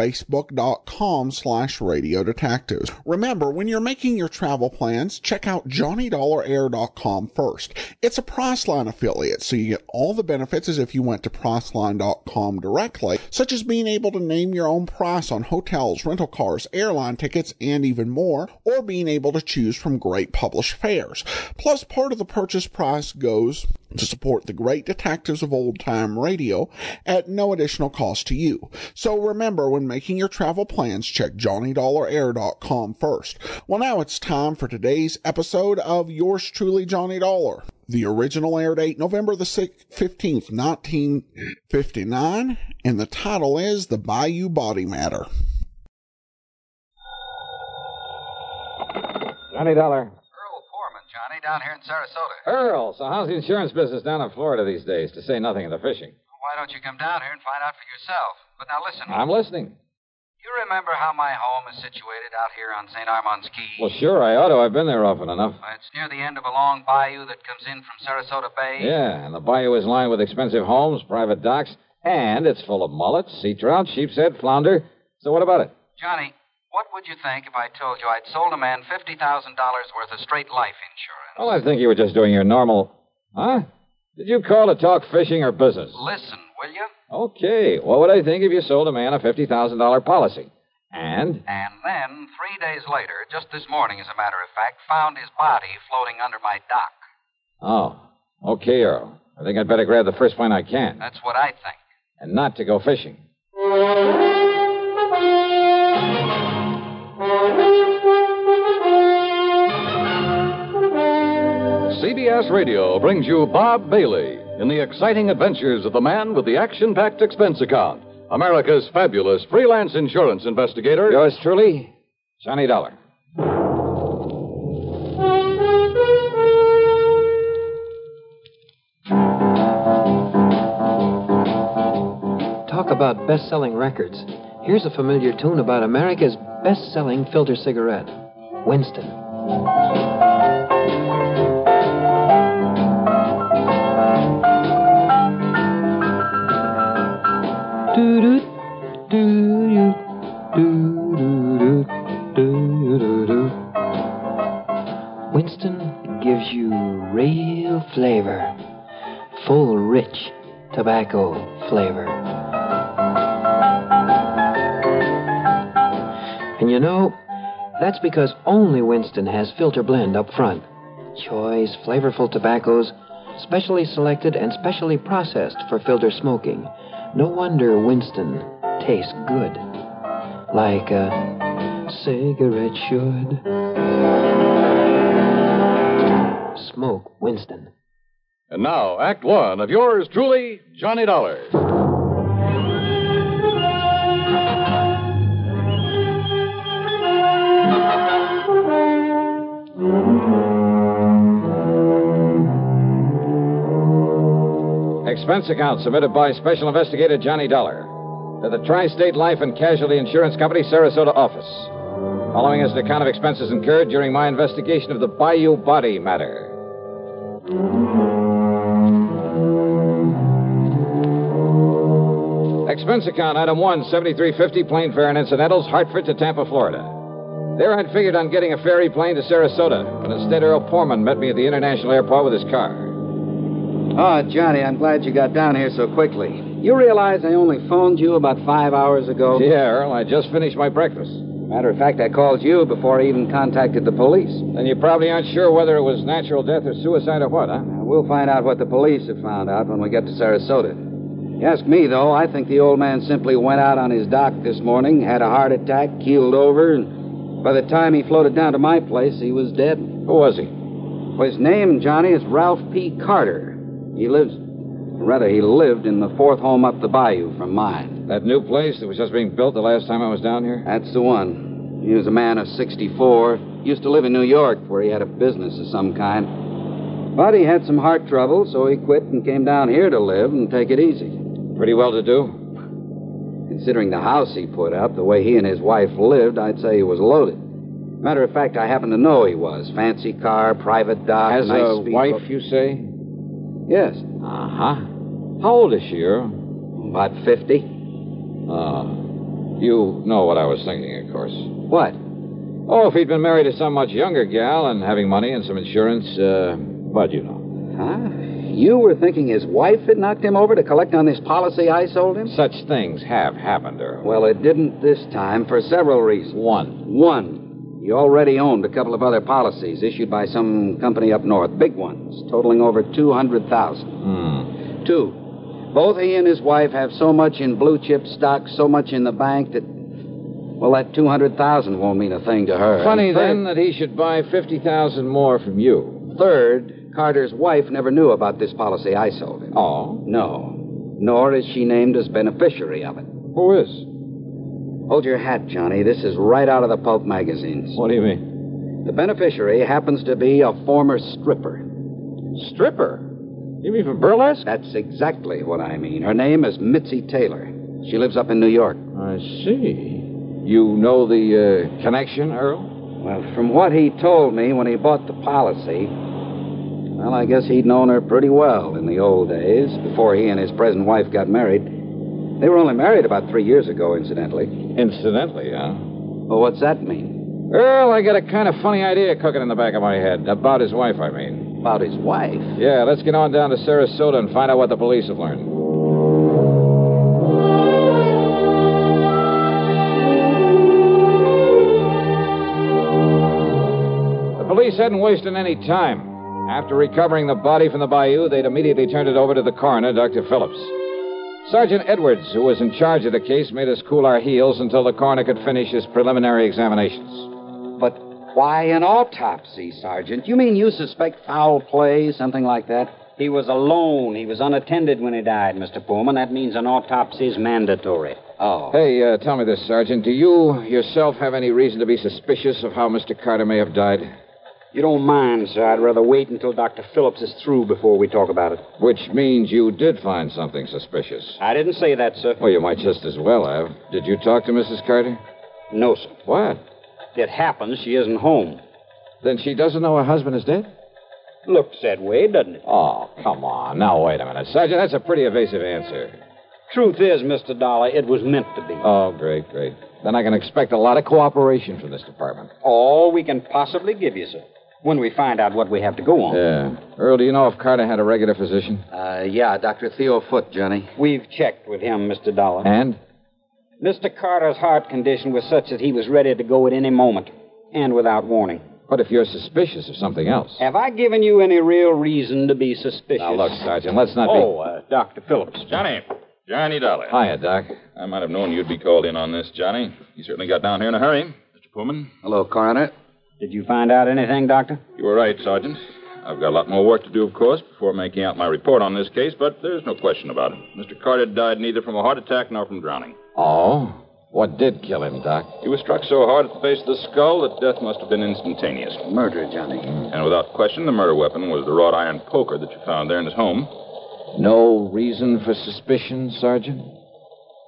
facebook.com slash Radio Detectives. Remember, when you're making your travel plans, check out JohnnyDollarAir.com first. It's a Priceline affiliate, so you get all the benefits as if you went to Priceline.com directly, such as being able to name your own price on hotels, rental cars, airline tickets, and even more, or being able to choose from great published fares. Plus, part of the purchase price goes to support the great detectives of old time radio at no additional cost to you. So remember, when making your travel plans, check JohnnyDollarAir.com first. Well, now it's time for today's episode of Yours Truly, Johnny Dollar. The original air date, November the 6th, 15th, 1959, and the title is The Bayou Body Matter. Johnny Dollar. Down here in Sarasota. Earl, so how's the insurance business down in Florida these days, to say nothing of the fishing? Why don't you come down here and find out for yourself? But now listen. I'm listening. You remember how my home is situated out here on St. Armand's Key? Well, sure, I ought to. I've been there often enough. Well, it's near the end of a long bayou that comes in from Sarasota Bay. Yeah, and the bayou is lined with expensive homes, private docks, and it's full of mullets, sea trout, sheepshead, flounder. So what about it? Johnny, what would you think if I told you I'd sold a man $50,000 worth of straight life insurance? Well, I think you were just doing your normal. Huh? Did you call to talk fishing or business? Listen, will you? Okay. What would I think if you sold a man a $50,000 policy? And? And then, three days later, just this morning, as a matter of fact, found his body floating under my dock. Oh, okay, Earl. I think I'd better grab the first plane I can. That's what I think. And not to go fishing. CBS Radio brings you Bob Bailey in the exciting adventures of the man with the action packed expense account, America's fabulous freelance insurance investigator. Yours truly, Johnny Dollar. Talk about best selling records. Here's a familiar tune about America's best selling filter cigarette Winston. You real flavor, full, rich tobacco flavor. And you know, that's because only Winston has filter blend up front. Choice, flavorful tobaccos, specially selected and specially processed for filter smoking. No wonder Winston tastes good. Like a cigarette should. Smoke Winston. And now, Act One of yours truly, Johnny Dollar. Expense account submitted by Special Investigator Johnny Dollar to the Tri State Life and Casualty Insurance Company, Sarasota office. Following is an account of expenses incurred during my investigation of the Bayou Body matter. Expense account item one, 7350 plane fare and incidentals, Hartford to Tampa, Florida. There I'd figured on getting a ferry plane to Sarasota, but instead Earl Poorman met me at the international airport with his car. Oh, Johnny, I'm glad you got down here so quickly. You realize I only phoned you about five hours ago? Yeah, Earl, I just finished my breakfast. Matter of fact, I called you before I even contacted the police. Then you probably aren't sure whether it was natural death or suicide or what, huh? We'll find out what the police have found out when we get to Sarasota. You ask me, though, I think the old man simply went out on his dock this morning, had a heart attack, keeled over, and by the time he floated down to my place, he was dead. Who was he? Well, his name, Johnny, is Ralph P. Carter. He lives, rather, he lived in the fourth home up the bayou from mine. That new place that was just being built the last time I was down here? That's the one. He was a man of 64, used to live in New York where he had a business of some kind. But he had some heart trouble, so he quit and came down here to live and take it easy. Pretty well to do? Considering the house he put up, the way he and his wife lived, I'd say he was loaded. Matter of fact, I happen to know he was. Fancy car, private dock, nice a wife, you say? Yes, Uh huh. How old is she, Earl? about 50. Uh, you know what I was thinking, of course. What? Oh, if he'd been married to some much younger gal and having money and some insurance, uh, but you know. Huh? You were thinking his wife had knocked him over to collect on this policy I sold him? Such things have happened, Earl. Well, it didn't this time for several reasons. One. One, he already owned a couple of other policies issued by some company up north, big ones, totaling over 200,000. Hmm. Two, both he and his wife have so much in blue chip stocks, so much in the bank that, well, that 200,000 won't mean a thing to her. Funny third- then that he should buy 50,000 more from you. Third, Carter's wife never knew about this policy I sold him. Oh. No. Nor is she named as beneficiary of it. Who is? Hold your hat, Johnny. This is right out of the pulp magazines. What do you mean? The beneficiary happens to be a former stripper. Stripper? You mean from burlesque? That's exactly what I mean. Her name is Mitzi Taylor. She lives up in New York. I see. You know the uh, connection, Earl? Well, from what he told me when he bought the policy, well, I guess he'd known her pretty well in the old days, before he and his present wife got married. They were only married about three years ago, incidentally. Incidentally, huh? Well, what's that mean? Earl, I got a kind of funny idea cooking in the back of my head. About his wife, I mean. About his wife? Yeah, let's get on down to Sarasota and find out what the police have learned. The police hadn't wasted any time. After recovering the body from the bayou, they'd immediately turned it over to the coroner, Dr. Phillips. Sergeant Edwards, who was in charge of the case, made us cool our heels until the coroner could finish his preliminary examinations. But why an autopsy, Sergeant? You mean you suspect foul play, something like that? He was alone. He was unattended when he died, Mr. Poorman. That means an autopsy is mandatory. Oh. Hey, uh, tell me this, Sergeant. Do you yourself have any reason to be suspicious of how Mr. Carter may have died? You don't mind, sir. I'd rather wait until Dr. Phillips is through before we talk about it. Which means you did find something suspicious. I didn't say that, sir. Well, you might just as well have. Did you talk to Mrs. Carter? No, sir. What? It happens she isn't home. Then she doesn't know her husband is dead? Looks that way, doesn't it? Oh, come on. Now, wait a minute. Sergeant, that's a pretty evasive answer. Truth is, Mr. Dollar, it was meant to be. Oh, great, great. Then I can expect a lot of cooperation from this department. All we can possibly give you, sir. When we find out what we have to go on. Yeah. Earl, do you know if Carter had a regular physician? Uh, yeah, Dr. Theo Foote, Johnny. We've checked with him, Mr. Dollar. And? Mr. Carter's heart condition was such that he was ready to go at any moment, and without warning. What if you're suspicious of something else? Have I given you any real reason to be suspicious? Now, look, Sergeant, let's not Oh, uh, Dr. Phillips. Johnny. Johnny Dollar. Hiya, Doc. I might have known you'd be called in on this, Johnny. You certainly got down here in a hurry. Mr. Poorman. Hello, Coroner. Did you find out anything, Doctor? You were right, Sergeant. I've got a lot more work to do, of course, before making out my report on this case, but there's no question about it. Mr. Carter died neither from a heart attack nor from drowning. Oh? What did kill him, Doc? He was struck so hard at the base of the skull that death must have been instantaneous. Murder, Johnny. Mm. And without question, the murder weapon was the wrought iron poker that you found there in his home. No reason for suspicion, Sergeant?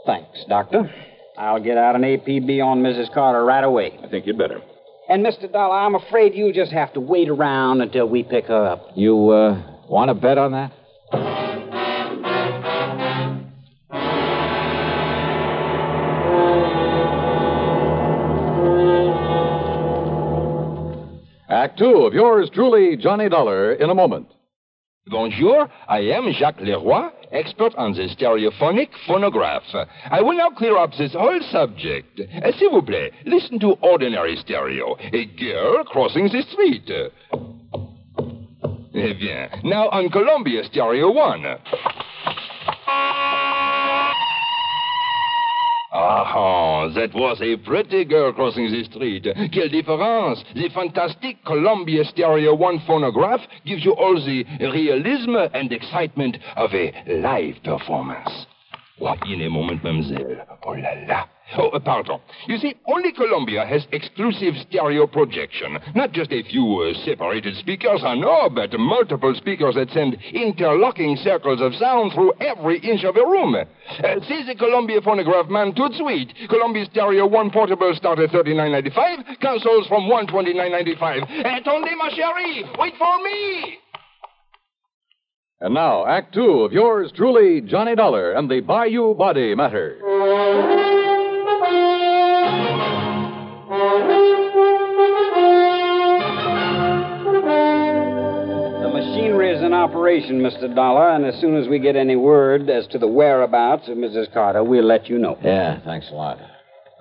Thanks, Doctor. I'll get out an APB on Mrs. Carter right away. I think you'd better. And, Mr. Dollar, I'm afraid you'll just have to wait around until we pick her up. You, uh, want to bet on that? Act two of yours truly, Johnny Dollar, in a moment. Bonjour, I am Jacques Leroy, expert on the stereophonic phonograph. I will now clear up this whole subject. Uh, S'il vous plaît, listen to ordinary stereo. A girl crossing the street. Eh bien, now on Columbia Stereo 1. Ah, that was a pretty girl crossing the street. Quelle différence! The fantastic Columbia Stereo 1 phonograph gives you all the realism and excitement of a live performance. In a moment, mademoiselle. Oh la la. Oh, uh, pardon. You see, only Columbia has exclusive stereo projection. Not just a few uh, separated speakers, I know, but multiple speakers that send interlocking circles of sound through every inch of a room. Uh, see the Columbia phonograph man tout suite. Columbia stereo one portable start at thirty-nine ninety-five. Consoles from one twenty-nine ninety-five. Attendez, ma chérie. Wait for me. And now, Act Two of yours truly, Johnny Dollar and the Bayou Body Matter. The machinery is in operation, Mr. Dollar, and as soon as we get any word as to the whereabouts of Mrs. Carter, we'll let you know. Yeah, thanks a lot.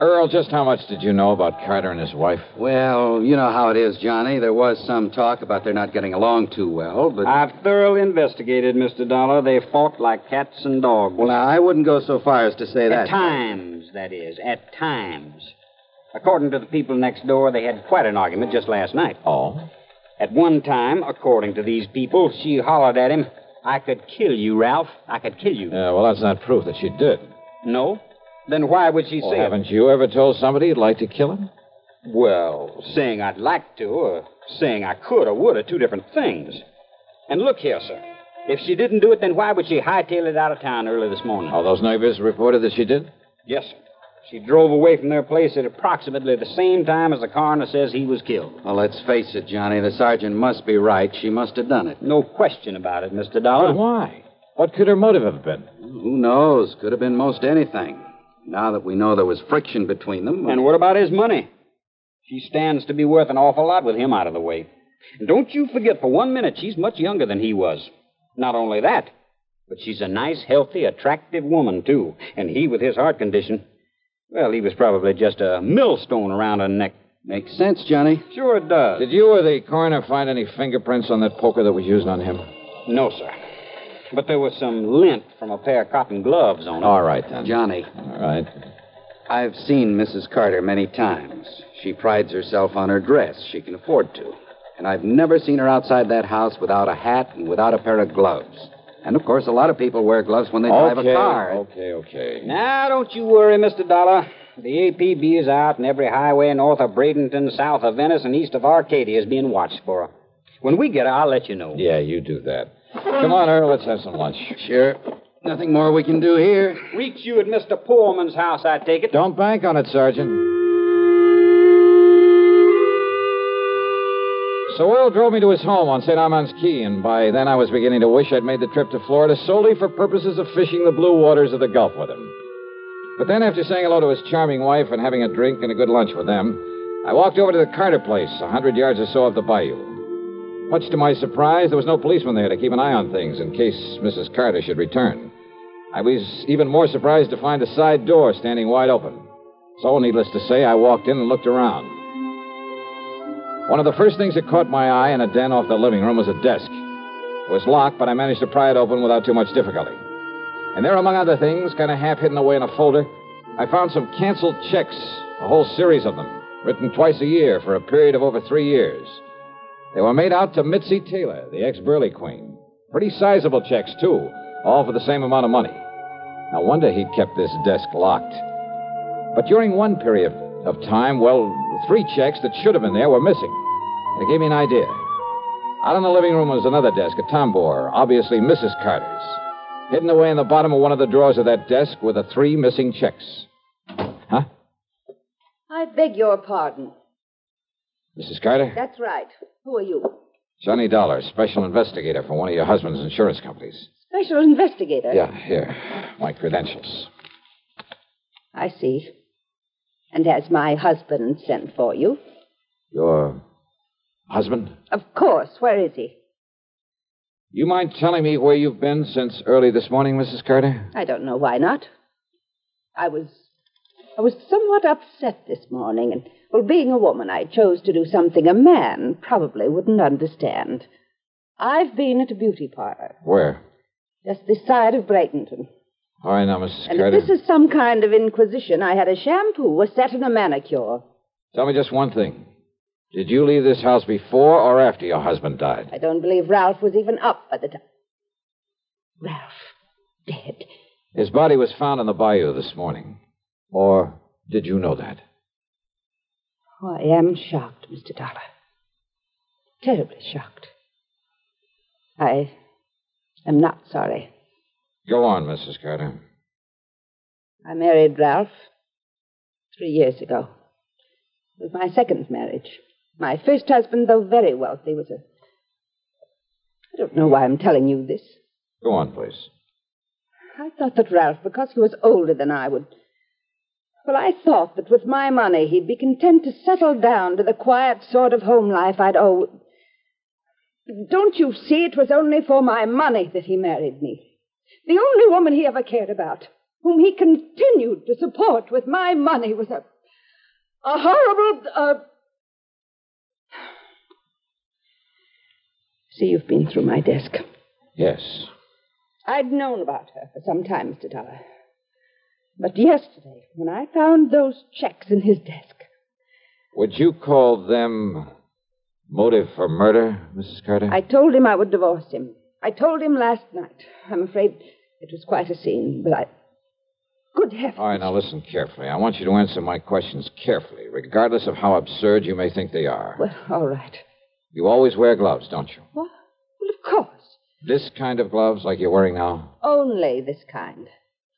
Earl, just how much did you know about Carter and his wife? Well, you know how it is, Johnny. There was some talk about their not getting along too well, but. I've thoroughly investigated, Mr. Dollar. They fought like cats and dogs. Well, now, I wouldn't go so far as to say that. At times, that is. At times. According to the people next door, they had quite an argument just last night. Oh? At one time, according to these people, she hollered at him, I could kill you, Ralph. I could kill you. Yeah, well, that's not proof that she did. No? Then why would she Well, say it? haven't you ever told somebody you'd like to kill him? Well, saying I'd like to, or saying I could or would are two different things. And look here, sir. If she didn't do it, then why would she hightail it out of town early this morning? All those neighbors reported that she did? Yes, sir. She drove away from their place at approximately the same time as the coroner says he was killed. Well, let's face it, Johnny. The sergeant must be right. She must have done it. No question about it, Mr. Dollar. But why? What could her motive have been? Who knows? Could have been most anything. Now that we know there was friction between them. And what about his money? She stands to be worth an awful lot with him out of the way. And don't you forget for one minute she's much younger than he was. Not only that, but she's a nice, healthy, attractive woman, too. And he, with his heart condition, well, he was probably just a millstone around her neck. Makes sense, Johnny. Sure it does. Did you or the coroner find any fingerprints on that poker that was used on him? No, sir. But there was some lint from a pair of cotton gloves on it. All right, then. Johnny, All right. I've seen Mrs. Carter many times. She prides herself on her dress. She can afford to. And I've never seen her outside that house without a hat and without a pair of gloves. And of course, a lot of people wear gloves when they drive okay, a car. okay, okay. Now, don't you worry, Mr. Dollar. The APB is out, and every highway north of Bradenton, south of Venice, and east of Arcadia is being watched for her. When we get her, I'll let you know. Yeah, you do that. Come on, Earl, let's have some lunch. Sure. Nothing more we can do here. Reach you at Mr. Poorman's house, I take it. Don't bank on it, Sergeant. So Earl drove me to his home on St. Armand's Key, and by then I was beginning to wish I'd made the trip to Florida solely for purposes of fishing the blue waters of the Gulf with him. But then, after saying hello to his charming wife and having a drink and a good lunch with them, I walked over to the Carter place, a hundred yards or so up the bayou. Much to my surprise, there was no policeman there to keep an eye on things in case Mrs. Carter should return. I was even more surprised to find a side door standing wide open. So, needless to say, I walked in and looked around. One of the first things that caught my eye in a den off the living room was a desk. It was locked, but I managed to pry it open without too much difficulty. And there, among other things, kind of half hidden away in a folder, I found some canceled checks, a whole series of them, written twice a year for a period of over three years. They were made out to Mitzi Taylor, the ex Burley Queen. Pretty sizable checks, too, all for the same amount of money. No wonder he'd kept this desk locked. But during one period of time, well, three checks that should have been there were missing. It gave me an idea. Out in the living room was another desk, a tambour, obviously Mrs. Carter's. Hidden away in the bottom of one of the drawers of that desk were the three missing checks. Huh? I beg your pardon. Mrs. Carter? That's right. Who are you? Johnny Dollar, special investigator for one of your husband's insurance companies. Special investigator. Yeah, here. My credentials. I see. And has my husband sent for you? Your husband? Of course. Where is he? You mind telling me where you've been since early this morning, Mrs. Carter? I don't know why not. I was. I was somewhat upset this morning, and, well, being a woman, I chose to do something a man probably wouldn't understand. I've been at a beauty parlor, Where? just this side of Bradenton. All right, now, Mrs. And Carter. if this is some kind of inquisition, I had a shampoo, a set, and a manicure. Tell me just one thing. Did you leave this house before or after your husband died? I don't believe Ralph was even up by the time. Ralph, dead. His body was found in the bayou this morning. Or did you know that? Oh, I am shocked, Mr. Dollar. Terribly shocked. I am not sorry. Go on, Mrs. Carter. I married Ralph three years ago. It was my second marriage. My first husband, though very wealthy, was a. I don't know why I'm telling you this. Go on, please. I thought that Ralph, because he was older than I, would. Well, I thought that with my money he'd be content to settle down to the quiet sort of home life I'd owe. Don't you see it was only for my money that he married me? The only woman he ever cared about, whom he continued to support with my money, was a. a horrible. Uh... See, you've been through my desk. Yes. I'd known about her for some time, Mr. Dollar. But yesterday, when I found those checks in his desk. Would you call them motive for murder, Mrs. Carter? I told him I would divorce him. I told him last night. I'm afraid it was quite a scene, but I. Good heavens. All right, now listen carefully. I want you to answer my questions carefully, regardless of how absurd you may think they are. Well, all right. You always wear gloves, don't you? What? Well, of course. This kind of gloves, like you're wearing now? Only this kind.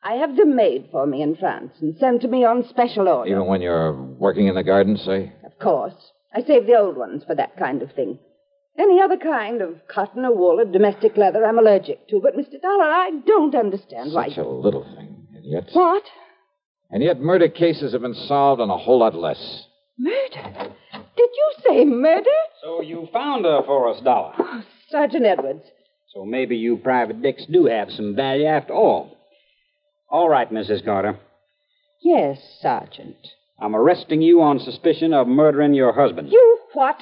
I have them made for me in France and sent to me on special order. Even when you're working in the garden, say? Of course. I save the old ones for that kind of thing. Any other kind of cotton or wool or domestic leather I'm allergic to. But, Mr. Dollar, I don't understand why. Such a little thing, and yet. What? And yet, murder cases have been solved on a whole lot less. Murder? Did you say murder? So you found her for us, Dollar. Oh, Sergeant Edwards. So maybe you private dicks do have some value after all. All right, Mrs. Carter. Yes, Sergeant. I'm arresting you on suspicion of murdering your husband. You what?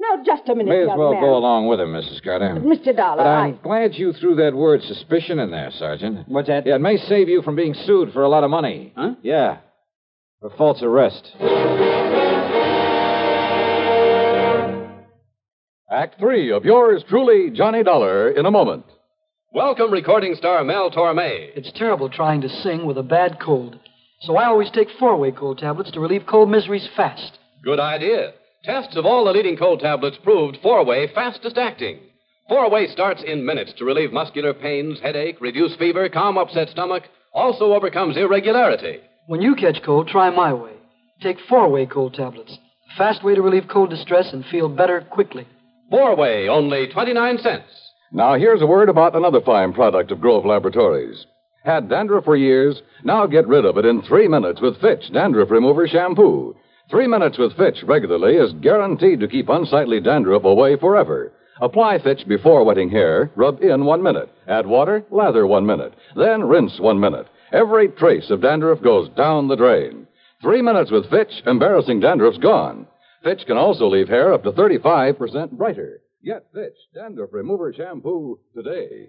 Now, just a minute, May as young well man. go along with him, Mrs. Carter. But, Mr. Dollar, But I'm I... glad you threw that word suspicion in there, Sergeant. What's that? Yeah, it may save you from being sued for a lot of money. Huh? Yeah. For false arrest. Act three of yours truly, Johnny Dollar, in a moment. Welcome, recording star Mel Torme. It's terrible trying to sing with a bad cold. So I always take four way cold tablets to relieve cold miseries fast. Good idea. Tests of all the leading cold tablets proved four way fastest acting. Four way starts in minutes to relieve muscular pains, headache, reduce fever, calm upset stomach, also overcomes irregularity. When you catch cold, try my way. Take four way cold tablets. Fast way to relieve cold distress and feel better quickly. Four way, only 29 cents. Now, here's a word about another fine product of Grove Laboratories. Had dandruff for years? Now get rid of it in three minutes with Fitch Dandruff Remover Shampoo. Three minutes with Fitch regularly is guaranteed to keep unsightly dandruff away forever. Apply Fitch before wetting hair, rub in one minute. Add water, lather one minute. Then rinse one minute. Every trace of dandruff goes down the drain. Three minutes with Fitch, embarrassing dandruff's gone. Fitch can also leave hair up to 35% brighter. Get Fitch Dandruff Remover Shampoo today.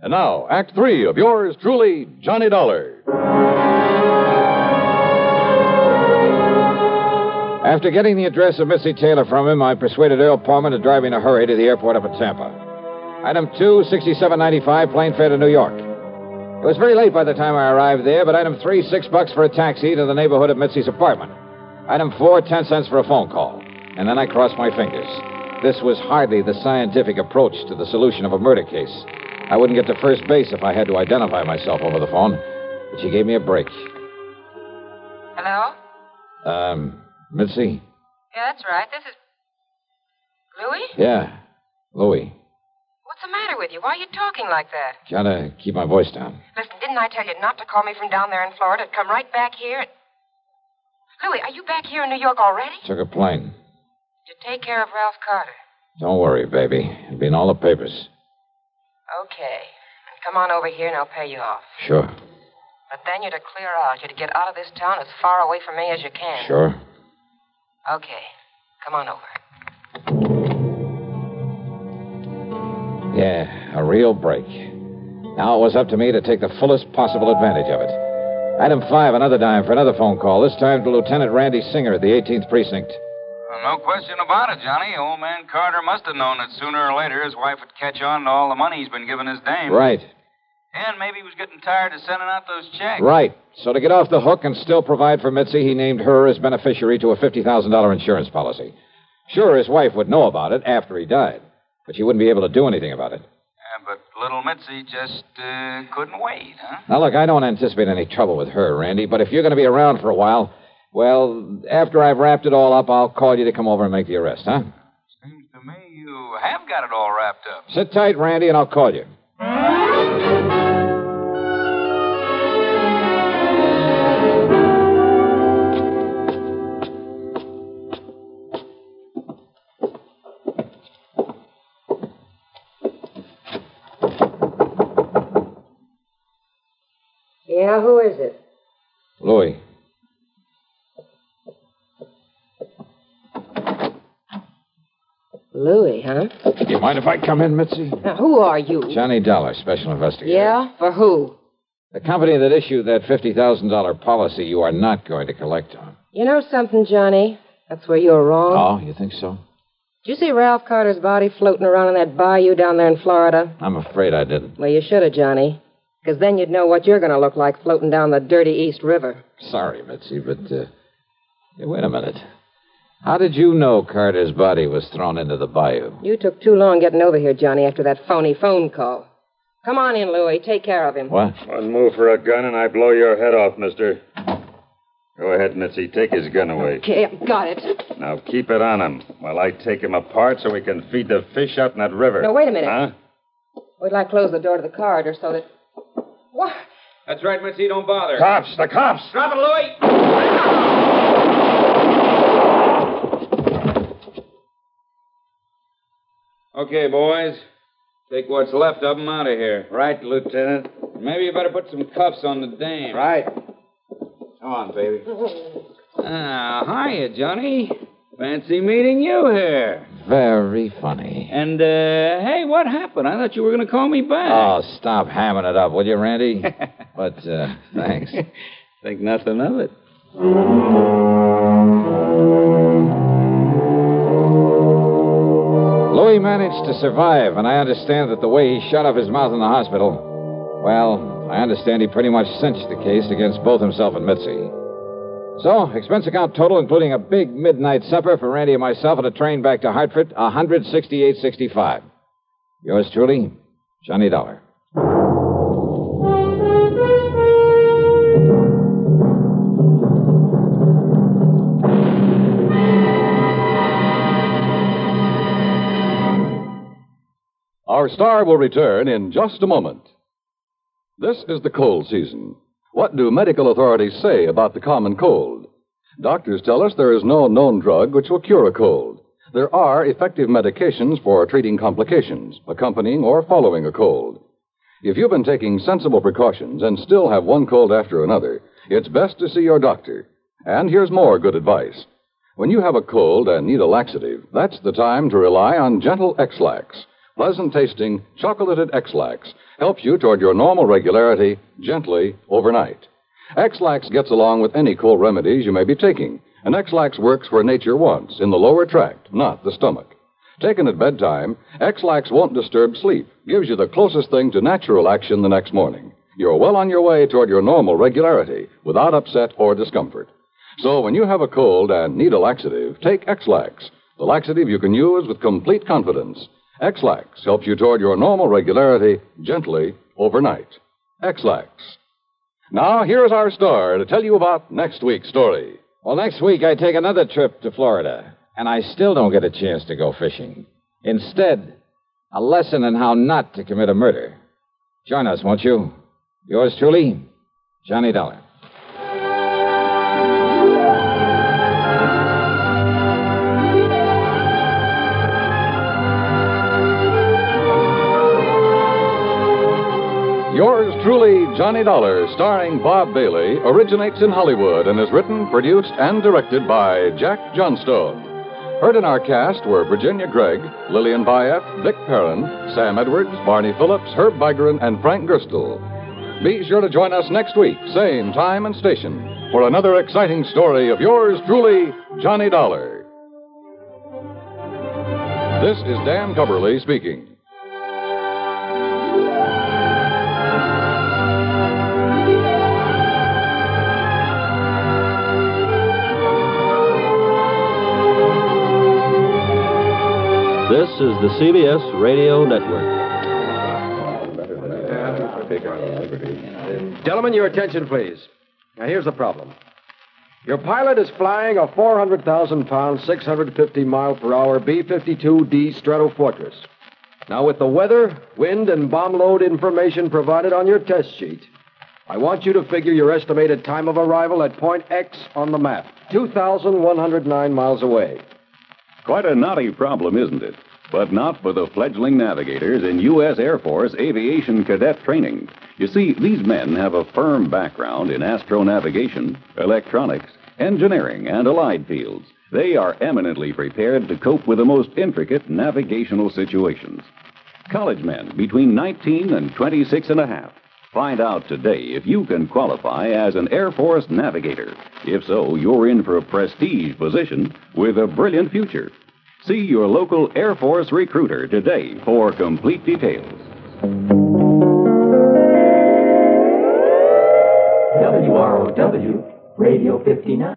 And now, Act Three of yours truly, Johnny Dollar. After getting the address of Mitzi Taylor from him, I persuaded Earl Poorman to drive in a hurry to the airport up at Tampa. Item two, 6795, plane fare to New York. It was very late by the time I arrived there, but item three, six bucks for a taxi to the neighborhood of Mitzi's apartment. Item four, ten cents for a phone call. And then I crossed my fingers. This was hardly the scientific approach to the solution of a murder case. I wouldn't get to first base if I had to identify myself over the phone. But she gave me a break. Hello? Um, Mitzi? Yeah, that's right. This is. Louis? Yeah, Louis. What's the matter with you? Why are you talking like that? Gotta keep my voice down. Listen, didn't I tell you not to call me from down there in Florida? Come right back here. Louis, are you back here in New York already? Took a plane. You take care of Ralph Carter? Don't worry, baby. It'll be in all the papers. Okay. And come on over here and I'll pay you off. Sure. But then you're to clear out. You're to get out of this town as far away from me as you can. Sure. Okay. Come on over. Yeah, a real break. Now it was up to me to take the fullest possible advantage of it. Item five, another dime for another phone call, this time to Lieutenant Randy Singer at the 18th Precinct. No question about it, Johnny. Old man Carter must have known that sooner or later his wife would catch on to all the money he's been giving his dame. Right. And maybe he was getting tired of sending out those checks. Right. So to get off the hook and still provide for Mitzi, he named her as beneficiary to a $50,000 insurance policy. Sure, his wife would know about it after he died, but she wouldn't be able to do anything about it. Yeah, but little Mitzi just uh, couldn't wait, huh? Now, look, I don't anticipate any trouble with her, Randy, but if you're going to be around for a while, well, after I've wrapped it all up, I'll call you to come over and make the arrest, huh? Seems to me you have got it all wrapped up. Sit tight, Randy, and I'll call you. Yeah, who is it? Louis. Louis, huh? Do you mind if I come in, Mitzi? Now, who are you? Johnny Dollar, special investigator. Yeah? For who? The company that issued that $50,000 policy you are not going to collect on. You know something, Johnny? That's where you're wrong. Oh, you think so? Did you see Ralph Carter's body floating around in that bayou down there in Florida? I'm afraid I didn't. Well, you should have, Johnny. Because then you'd know what you're going to look like floating down the dirty East River. Sorry, Mitzi, but, uh, hey, wait a minute. How did you know Carter's body was thrown into the bayou? You took too long getting over here, Johnny, after that phony phone call. Come on in, Louis. Take care of him. What? One move for a gun and I blow your head off, mister. Go ahead, Mitzi. Take his gun away. Okay, I've got it. Now keep it on him while I take him apart so we can feed the fish out in that river. No, wait a minute. Huh? We'd like to close the door to the corridor so that. What? That's right, Mitzi. Don't bother. Cops! The cops! Drop it, Louis! Okay, boys. Take what's left of 'em out of here. Right, Lieutenant. Maybe you better put some cuffs on the dame. Right. Come on, baby. Ah, hiya, Johnny. Fancy meeting you here. Very funny. And, uh, hey, what happened? I thought you were going to call me back. Oh, stop hamming it up, will you, Randy? but, uh, thanks. Think nothing of it. Louis managed to survive, and I understand that the way he shut off his mouth in the hospital, well, I understand he pretty much cinched the case against both himself and Mitzi. So, expense account total, including a big midnight supper for Randy and myself and a train back to Hartford, 168.65. Yours truly, Johnny Dollar. Our star will return in just a moment. This is the cold season. What do medical authorities say about the common cold? Doctors tell us there is no known drug which will cure a cold. There are effective medications for treating complications, accompanying or following a cold. If you've been taking sensible precautions and still have one cold after another, it's best to see your doctor. And here's more good advice. When you have a cold and need a laxative, that's the time to rely on gentle Ex-Lax. Pleasant tasting, chocolated Ex-Lax helps you toward your normal regularity gently overnight. Ex-Lax gets along with any cold remedies you may be taking, and Ex-Lax works where nature wants, in the lower tract, not the stomach. Taken at bedtime, Ex-Lax won't disturb sleep, gives you the closest thing to natural action the next morning. You're well on your way toward your normal regularity without upset or discomfort. So when you have a cold and need a laxative, take Ex-Lax, the laxative you can use with complete confidence. Ex-Lax helps you toward your normal regularity gently overnight. Ex-Lax. Now, here's our star to tell you about next week's story. Well, next week I take another trip to Florida, and I still don't get a chance to go fishing. Instead, a lesson in how not to commit a murder. Join us, won't you? Yours truly, Johnny Dollar. Yours truly, Johnny Dollar, starring Bob Bailey, originates in Hollywood and is written, produced, and directed by Jack Johnstone. Heard in our cast were Virginia Gregg, Lillian Buyeff, Vic Perrin, Sam Edwards, Barney Phillips, Herb Vigran, and Frank Gerstle. Be sure to join us next week, same time and station, for another exciting story of yours truly, Johnny Dollar. This is Dan Cubberly speaking. Is the CBS Radio Network. Gentlemen, your attention, please. Now, here's the problem. Your pilot is flying a 400,000 pound, 650 mile per hour B 52D Stratofortress. Now, with the weather, wind, and bomb load information provided on your test sheet, I want you to figure your estimated time of arrival at point X on the map 2,109 miles away. Quite a knotty problem, isn't it? But not for the fledgling navigators in U.S. Air Force aviation cadet training. You see, these men have a firm background in astronavigation, electronics, engineering, and allied fields. They are eminently prepared to cope with the most intricate navigational situations. College men between 19 and 26 and a half. Find out today if you can qualify as an Air Force navigator. If so, you're in for a prestige position with a brilliant future. See your local Air Force recruiter today for complete details. WROW Radio 59.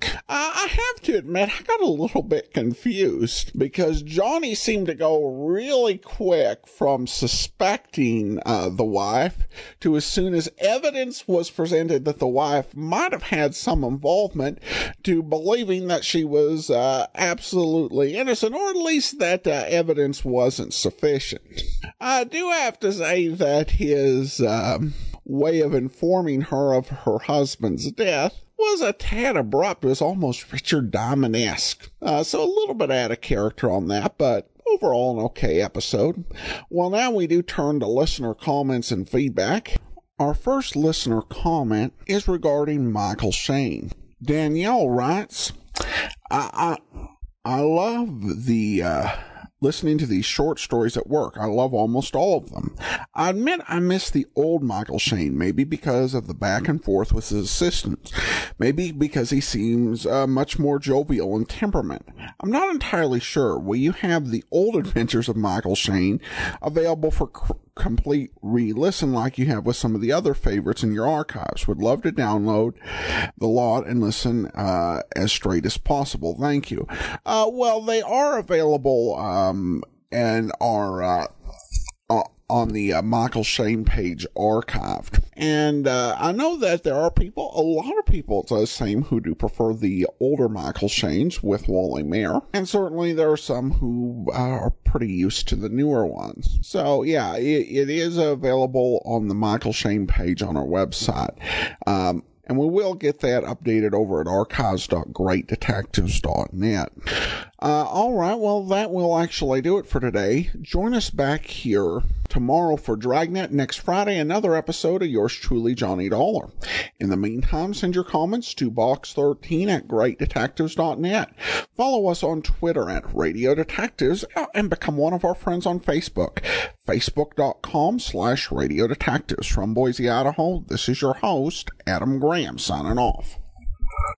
I have to admit, I got a little bit confused because Johnny seemed to go really quick from suspecting uh, the wife to as soon as evidence was presented that the wife might have had some involvement to believing that she was uh, absolutely innocent, or at least that uh, evidence wasn't sufficient. I do have to say that his um, way of informing her of her husband's death was a tad abrupt. It was almost Richard Diamond esque. Uh, so a little bit out of character on that, but overall an okay episode. Well, now we do turn to listener comments and feedback. Our first listener comment is regarding Michael Shayne. Danielle writes, I, I, I love the, uh, listening to these short stories at work. I love almost all of them. I admit I miss the old Michael Shayne, maybe because of the back and forth with his assistants, maybe because he seems uh, much more jovial in temperament. I'm not entirely sure. Will you have the old adventures of Michael Shayne available for cr- complete re-listen like you have with some of the other favorites in your archives. Would love to download the lot and listen uh, as straight as possible. Thank you. Uh, well, they are available um, and are uh, on the uh, Michael Shayne page archived. And uh, I know that there are people, a lot of people, it does seem, who do prefer the older Michael Shaynes with Wally Maher. And certainly there are some who uh, are pretty used to the newer ones. So yeah, it, it is available on the Michael Shayne page on our website. Um, and we will get that updated over at archives.greatdetectives.net. Uh, all right, well, that will actually do it for today. Join us back here tomorrow for Dragnet. Next Friday, another episode of yours truly, Johnny Dollar. In the meantime, send your comments to box13 at greatdetectives.net. Follow us on Twitter at Radio Detectives uh, and become one of our friends on Facebook. Facebook.com slash Radio Detectives. From Boise, Idaho, this is your host, Adam Graham, signing off.